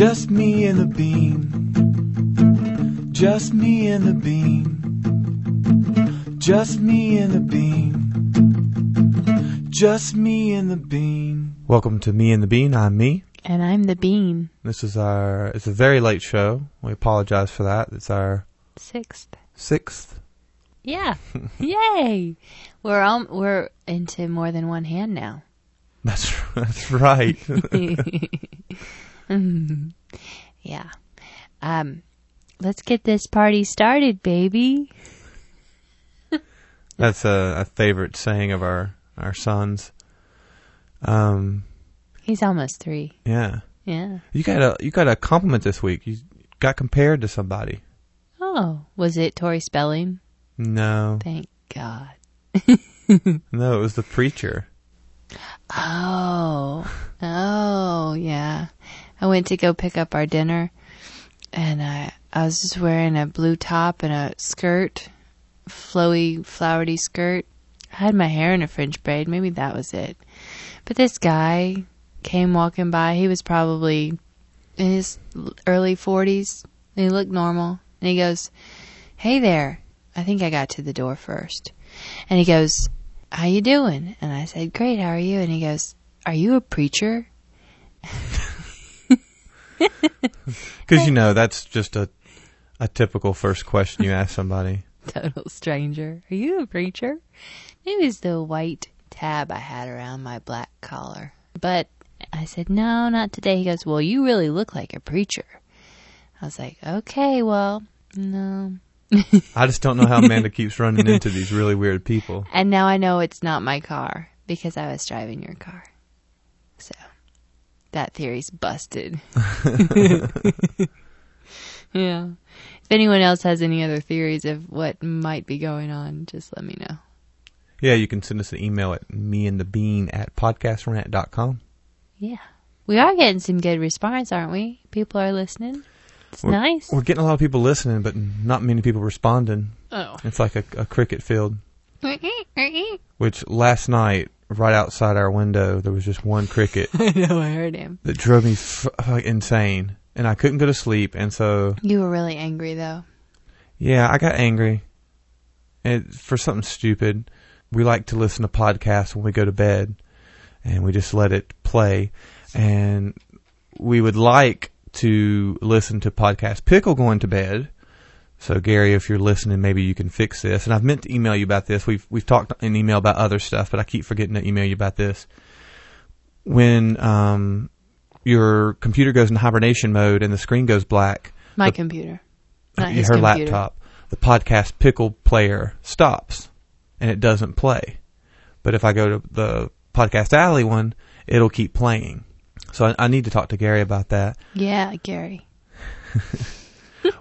Just me and the bean. Just me and the bean. Just me and the bean. Just me and the bean. Welcome to Me and the Bean. I'm me. And I'm the bean. This is our. It's a very late show. We apologize for that. It's our Sixth. sixth. Yeah. Yay. We're um, we're into more than one hand now. That's that's right. Yeah. Um, let's get this party started, baby. that's a, a favorite saying of our our sons. Um. He's almost three. Yeah. Yeah. You got a you got a compliment this week. You got compared to somebody. Oh, was it Tori Spelling? No, Thank God. no, it was the preacher. Oh, oh, yeah. I went to go pick up our dinner, and I I was just wearing a blue top and a skirt, flowy, flowery skirt. I had my hair in a French braid. Maybe that was it. But this guy came walking by. He was probably in his early forties. And he looked normal. And he goes, "Hey there." I think I got to the door first. And he goes, how you doing? And I said, great, how are you? And he goes, are you a preacher? Because you know that's just a a typical first question you ask somebody. Total stranger. Are you a preacher? It was the white tab I had around my black collar. But I said, no, not today. He goes, well, you really look like a preacher. I was like, okay, well, no. I just don't know how Amanda keeps running into these really weird people. And now I know it's not my car because I was driving your car. So that theory's busted. yeah. If anyone else has any other theories of what might be going on, just let me know. Yeah, you can send us an email at meandthebean at podcastrant.com. Yeah. We are getting some good response, aren't we? People are listening. It's We're- nice. We're getting a lot of people listening, but not many people responding. Oh. It's like a, a cricket field. Which last night, right outside our window, there was just one cricket I know, I heard him. that drove me f- like insane, and I couldn't go to sleep. And so, You were really angry, though. yeah, I got angry, and for something stupid. We like to listen to podcasts when we go to bed, and we just let it play. And we would like to listen to podcast Pickle going to bed. So Gary, if you're listening, maybe you can fix this. And I've meant to email you about this. We've we've talked in email about other stuff, but I keep forgetting to email you about this. When um, your computer goes in hibernation mode and the screen goes black, My The- computer. Not her his computer. laptop, the podcast Pickle player stops and it doesn't play. But if I go to the Podcast Alley one, it'll keep playing. So I, I need to talk to Gary about that. Yeah, Gary.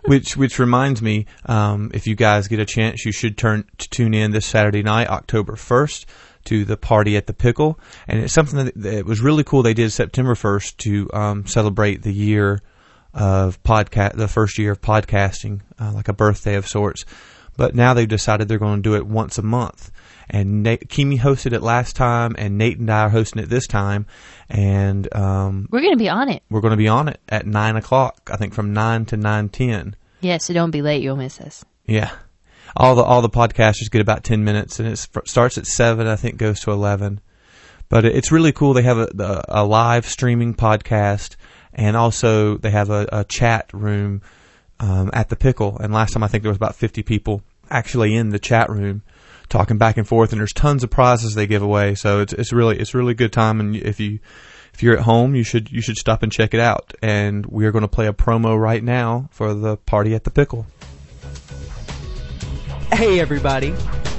which which reminds me, um, if you guys get a chance, you should turn to tune in this Saturday night, October first, to the party at the Pickle, and it's something that, that was really cool. They did September first to um, celebrate the year of podcast, the first year of podcasting, uh, like a birthday of sorts. But now they've decided they're going to do it once a month. And Nate, Kimi hosted it last time, and Nate and I are hosting it this time. And um, We're going to be on it. we're going to be on it at nine o'clock. I think from nine to nine ten. Yeah, so don't be late. You'll miss us. Yeah. All the all the podcasters get about ten minutes, and it starts at seven. I think goes to eleven. But it's really cool. They have a a live streaming podcast, and also they have a, a chat room um, at the Pickle. And last time I think there was about fifty people actually in the chat room talking back and forth. And there's tons of prizes they give away. So it's it's really it's really good time. And if you if you're at home, you should you should stop and check it out. And we are going to play a promo right now for the party at the Pickle. Hey everybody,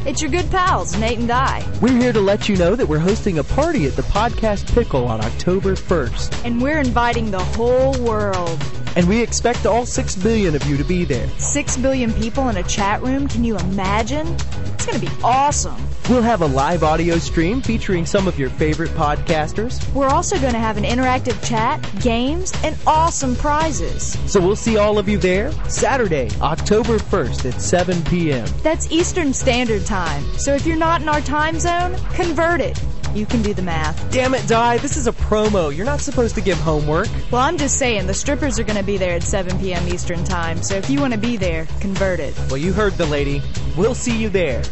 It's your good pals, Nate and Di. we're here to let you know that we're hosting a party at the Podcast Pickle on October 1st, And we're inviting the whole world. And we expect all 6 billion of you to be there. Six billion people in a chat room, can you imagine? It's gonna be awesome. We'll have a live audio stream featuring some of your favorite podcasters, We're also gonna have an interactive chat, games, and awesome prizes. so we'll see all of you there Saturday, October 1st at 7 p.m. That's Eastern Standard Time, so if you're not in our time zone, convert it. You can do the math. Damn it, Di, this is a promo. You're not supposed to give homework. Well, I'm just saying, the strippers are gonna be there at 7 p.m. Eastern Time, so if you wanna be there, convert it. Well, you heard the lady. We'll see you there.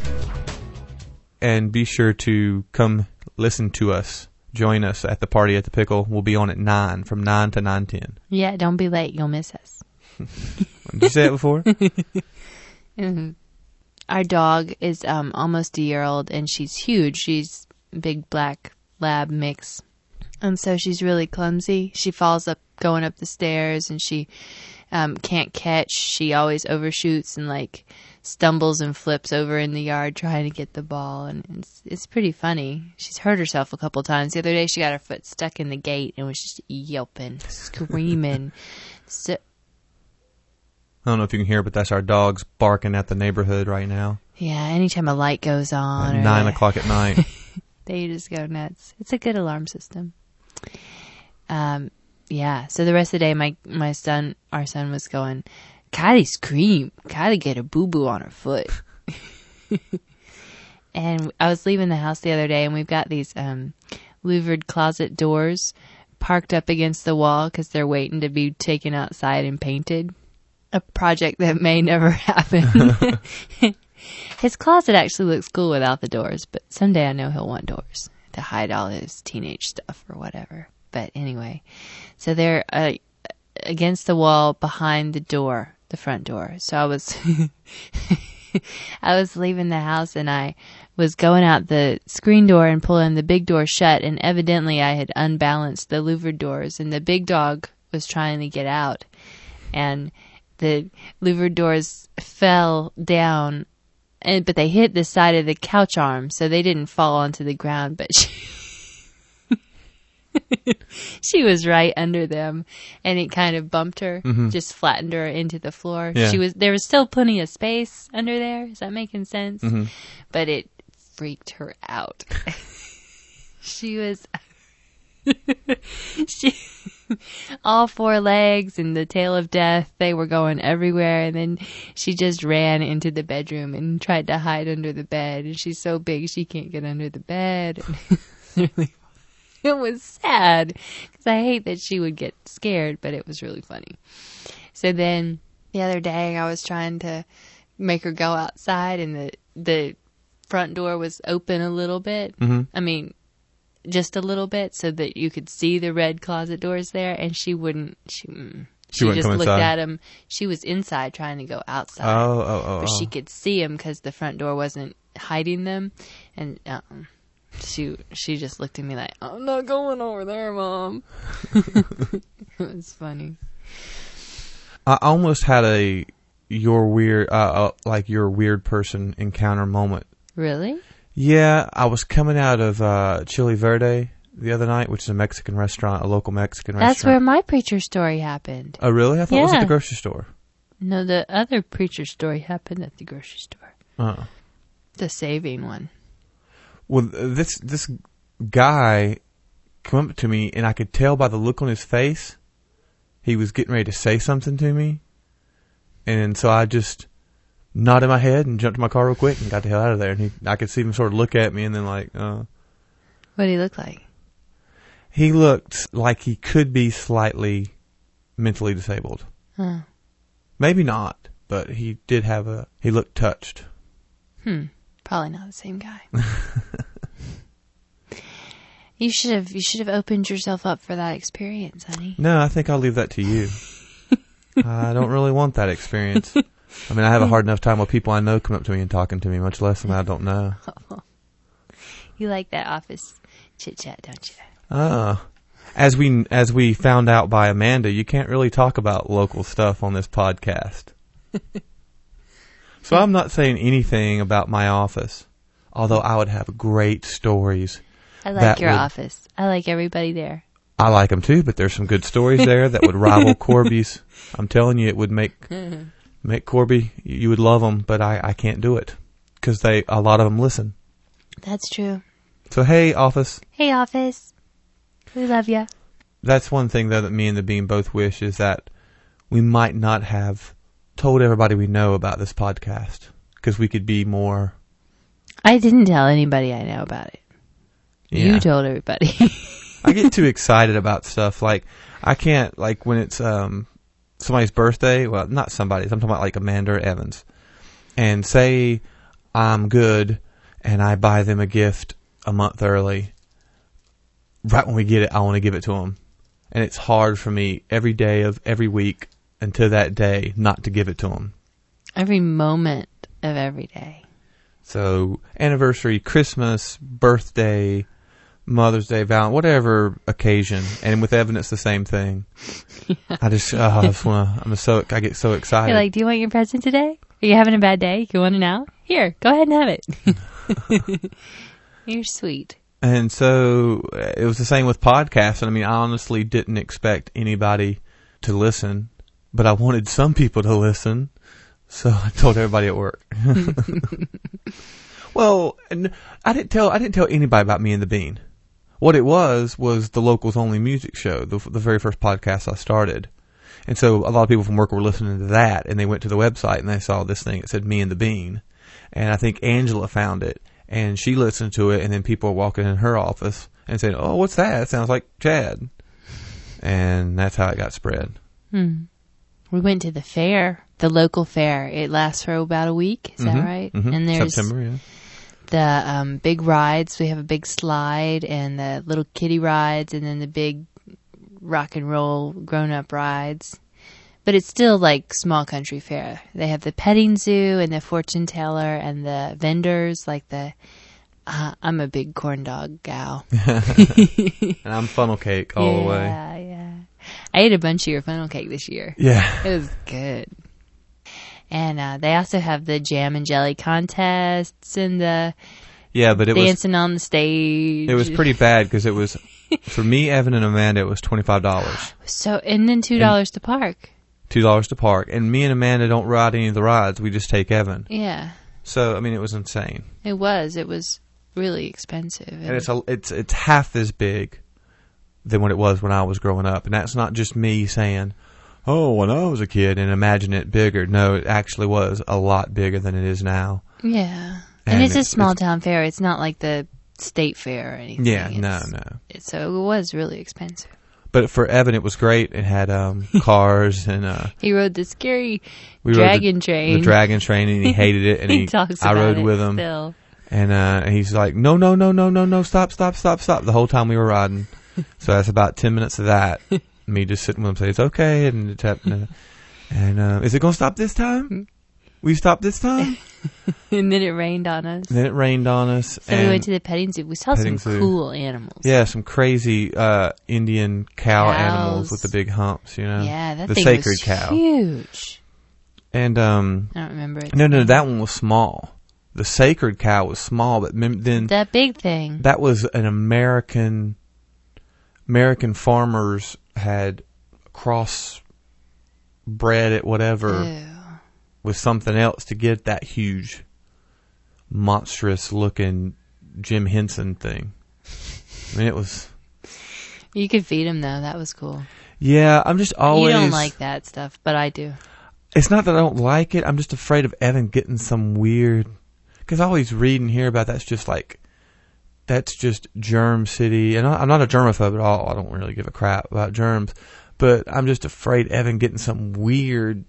And be sure to come listen to us. Join us at the party at the pickle. We'll be on at nine, from nine to nine ten. Yeah, don't be late. You'll miss us. Did you say it before? hmm Our dog is um, almost a year old and she's huge. She's a big black lab mix. And so she's really clumsy. She falls up going up the stairs and she um, can't catch. She always overshoots and like stumbles and flips over in the yard trying to get the ball. And it's, it's pretty funny. She's hurt herself a couple times. The other day she got her foot stuck in the gate and was just yelping, screaming. so, I don't know if you can hear, but that's our dogs barking at the neighborhood right now. yeah, anytime a light goes on At or nine o'clock at night. they just go nuts. It's a good alarm system. Um, yeah. So the rest of the day, my my son, our son, was going. Kylie scream. Kylie get a boo boo on her foot. and I was leaving the house the other day, and we've got these um, louvered closet doors parked up against the wall because they're waiting to be taken outside and painted. A project that may never happen. His closet actually looks cool without the doors, but someday I know he'll want doors to hide all his teenage stuff or whatever. But anyway, so they're uh, against the wall behind the door, the front door. So I was, I was leaving the house and I was going out the screen door and pulling the big door shut, and evidently I had unbalanced the louvered doors, and the big dog was trying to get out, and the louvered doors fell down and but they hit the side of the couch arm, so they didn't fall onto the ground. But she, she was right under them, and it kind of bumped her, mm-hmm. just flattened her into the floor. Yeah. She was there was still plenty of space under there. Is that making sense? Mm-hmm. But it freaked her out. she was. she all four legs and the tail of death they were going everywhere. And then she just ran into the bedroom and tried to hide under the bed. And she's so big she can't get under the bed. Really- it was sad because i hate that she would get scared but it was really funny. So then the other day i was trying to make her go outside and the the front door was open a little bit. Mm-hmm. I mean just a little bit so that you could see the red closet doors there and she wouldn't she mm. She wouldn't just looked at him she was inside trying to go outside Oh, oh, oh. but oh. she could see him because the front door wasn't hiding them and um she she just looked at me like i'm not going over there mom it was funny I almost had a your weird, uh, uh, like your weird person encounter moment. really Yeah, I was coming out of uh, Chili Verde the other night, which is a Mexican restaurant, a local Mexican restaurant. that's where my preacher story happened oh, really? I thought it was at the grocery store. no the other preacher story happened at the grocery store Uh. the saving one Well, this this guy come up to me, and I could tell by the look on his face, he was getting ready to say something to me, and so I just nodded my head and jumped to my car real quick and got the hell out of there. And he, I could see him sort of look at me, and then like, uh, what did he look like he looked like he could be slightly mentally disabled. Huh. Maybe not, but he did have a. He looked touched. Hmm. Probably not the same guy. you should have you should have opened yourself up for that experience, honey. No, I think I'll leave that to you. I don't really want that experience. I mean, I have a hard enough time with people I know come up to me and talking to me, much less than I don't know. You like that office chit chat, don't you? Uh, as we as we found out by Amanda, you can't really talk about local stuff on this podcast. so I'm not saying anything about my office, although I would have great stories. I like your would- office. I like everybody there. I like them too, but there's some good stories there that would rival Corby's. I'm telling you, it would make make Corby. You would love them, but I I can't do it because they a lot of them listen. That's true. So hey, office. Hey, office. We love you. That's one thing though that me and the Bean both wish is that we might not have told everybody we know about this podcast because we could be more. I didn't tell anybody I know about it. Yeah. You told everybody. I get too excited about stuff. Like I can't like when it's um somebody's birthday. Well, not somebody's. I'm talking about like Amanda or Evans. And say I'm good, and I buy them a gift a month early. Right when we get it, I want to give it to them, and it's hard for me every day of every week until that day not to give it to them. every moment of every day. So anniversary, Christmas, birthday, Mother's Day, Valentine, whatever occasion, and with Evan it's the same thing. I just, oh, I just wanna, I'm so, I get so excited. You're like, do you want your present today? Are you having a bad day? You want it now? Here, go ahead and have it. You're sweet. and so it was the same with podcasts. And I mean, I honestly didn't expect anybody to listen, but I wanted some people to listen. So I told everybody at work. well, I didn't tell I didn't tell anybody about me and the Bean. What it was was the locals only music show, the, the very first podcast I started. And so a lot of people from work were listening to that, and they went to the website and they saw this thing. It said "Me and the Bean," and I think Angela found it, and she listened to it, and then people were walking in her office and saying, "Oh, what's that? It sounds like Chad," and that's how it got spread. Hmm. We went to the fair, the local fair. It lasts for about a week. Is that Mhm, right? mhm. And there's September, yeah. The um, big rides. We have a big slide and the little kiddie rides, and then the big rock and roll grown up rides. But it's still like small country fair. They have the petting zoo and the fortune teller and the vendors, like the. Uh, I'm a big corn dog gal. And I'm funnel cake all yeah, the way. yeah. Yeah. I ate a bunch of your funnel cake this year. Yeah. It was good. And uh, they also have the jam and jelly contests and the Yeah, but it was dancing on the stage. it was pretty bad because it was for me, Evan, and Amanda. It was twenty five dollars, so, and then two dollars to park. two dollars to park, and me and Amanda don't ride any of the rides. We just take Evan. Yeah, So I mean, it was insane, it was. It was really expensive. and it's a, it's it's half as big than what it was when I was growing up, and that's not just me saying. Oh, when I was a kid and imagine it bigger. No, it actually was a lot bigger than it is now. yeah, and, And it's a small it's- town fair. It's not like the state fair or anything. Yeah, no, It's- no. it- So it was really expensive. But for Evan, it was great. It had um, cars and uh, He rode the scary we dragon the, train. the dragon train, and he hated it. And he, he, talks I about rode it with him, still. and uh, and he's like, no, no, no, no, no, no, stop, stop, stop, stop. The whole time we were riding, so that's about ten minutes of that. Me just sitting with him, saying it's okay, and it's happening. And uh, is it gonna stop this time? We stopped this time. and then it rained on us. then it rained on us. So we went to the petting zoo. We saw some zoo. cool animals. yeah, some crazy uh, Indian cow animals with the big humps. You know, Yeah, that the thing sacred was cow. huge. And um, I don't remember it. no, no, that one was small. The sacred cow was small, but mem- then That big thing. that was an American American farmers had cross bred it whatever Ew. with something else to get that huge monstrous looking Jim Henson thing. I mean it was You could feed him though. That was cool. yeah, I'm just always you don't like that stuff, but I do. It's not that I don't like it. I'm just afraid of Evan getting some weird. Because I always read and hear about that's just like, that's just germ city. And I, I'm not a germaphobe at all. I don't really give a crap about germs. But I'm just afraid Evan getting some weird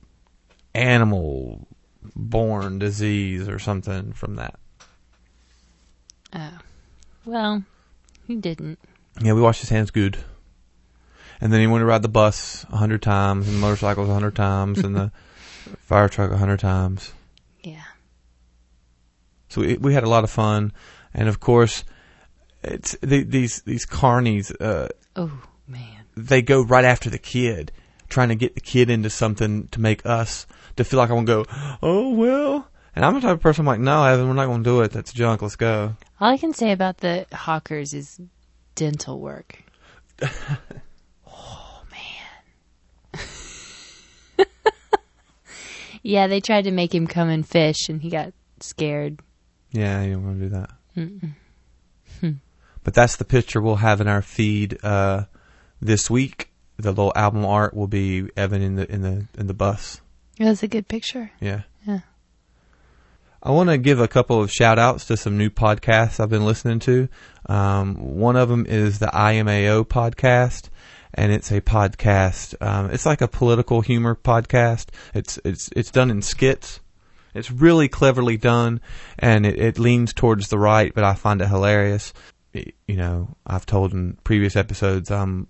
animal born disease or something from that. Oh. Well, he didn't. Yeah, we washed his hands good. And then he went to ride the bus a hundred times and the motorcycles a hundred times and the fire truck a hundred times. Yeah. So we, we had a lot of fun, and of course, it's the, these these carnies. Uh, Oh man. they go right after the kid, trying to get the kid into something to make us to feel like I want to go. Oh well, and I'm the type of person I'm like, no, Evan, we're not going to do it. That's junk. Let's go. All I can say about the hawkers is dental work. oh man. yeah, they tried to make him come and fish, and he got scared. Yeah, you don't want to do that. Mm-mm. But that's the picture we'll have in our feed uh, this week. The little album art will be Evan in the in the in the bus. It was a good picture. Yeah. Yeah. I want to give a couple of shout outs to some new podcasts I've been listening to. Um, one of them is the IMAO podcast, and it's a podcast. Um, it's like a political humor podcast. It's it's it's done in skits. It's really cleverly done, and it, it leans towards the right, but I find it hilarious. You know, I've told in previous episodes I'm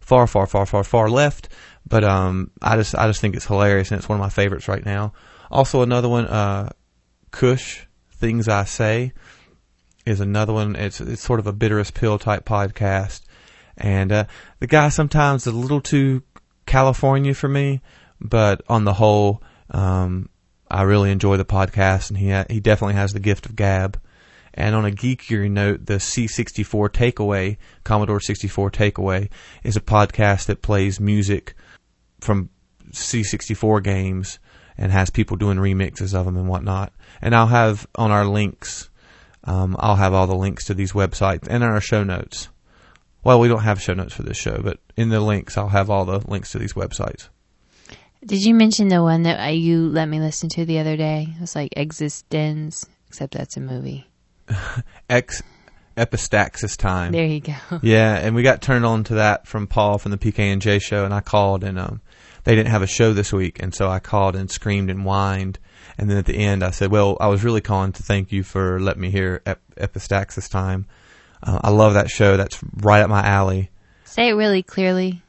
far, far, far, far, far left, but um, I just I just think it's hilarious, and it's one of my favorites right now. Also, another one, uh, Kush, Things I Say, is another one. It's it's sort of a bitterest pill type podcast, and uh, the guy sometimes is a little too California for me, but on the whole, um, I really enjoy the podcast, and he ha- he definitely has the gift of gab. And on a geekier note, the C64 Takeaway, Commodore 64 Takeaway, is a podcast that plays music from C64 games and has people doing remixes of them and whatnot. And I'll have on our links, um, I'll have all the links to these websites and in our show notes. Well, we don't have show notes for this show, but in the links, I'll have all the links to these websites. Did you mention the one that you let me listen to the other day? It was like Existence, except that's a movie. X Epistaxis time. There you go. Yeah, and we got turned on to that from Paul from the PK and J show, and I called, and um, they didn't have a show this week, and so I called and screamed and whined, and then at the end I said, "Well, I was really calling to thank you for letting me hear Ep- Epistaxis time. Uh, I love that show. That's right up my alley. Say it really clearly.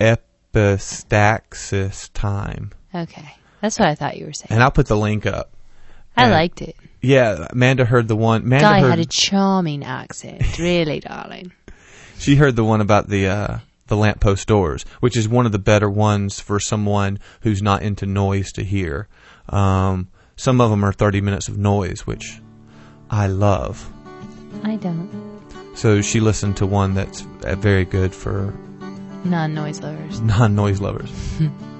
Epistaxis time, Okay. That's what I thought you were saying. and I'll put the link up. I and- liked it. Yeah, Amanda heard the one. Amanda Guy heard, had a charming accent. Really, darling. she heard the one about the uh, the lamppost doors, which is one of the better ones for someone who's not into noise to hear. Um, some of them are 30 minutes of noise, which I love. I don't. So she listened to one that's uh, very good for Non noise lovers. non-noise lovers.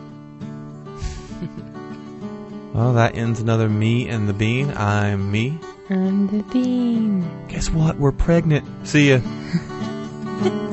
well, that ends another me and the bean. I'm me. I'm the bean. Guess what? We're pregnant. See ya.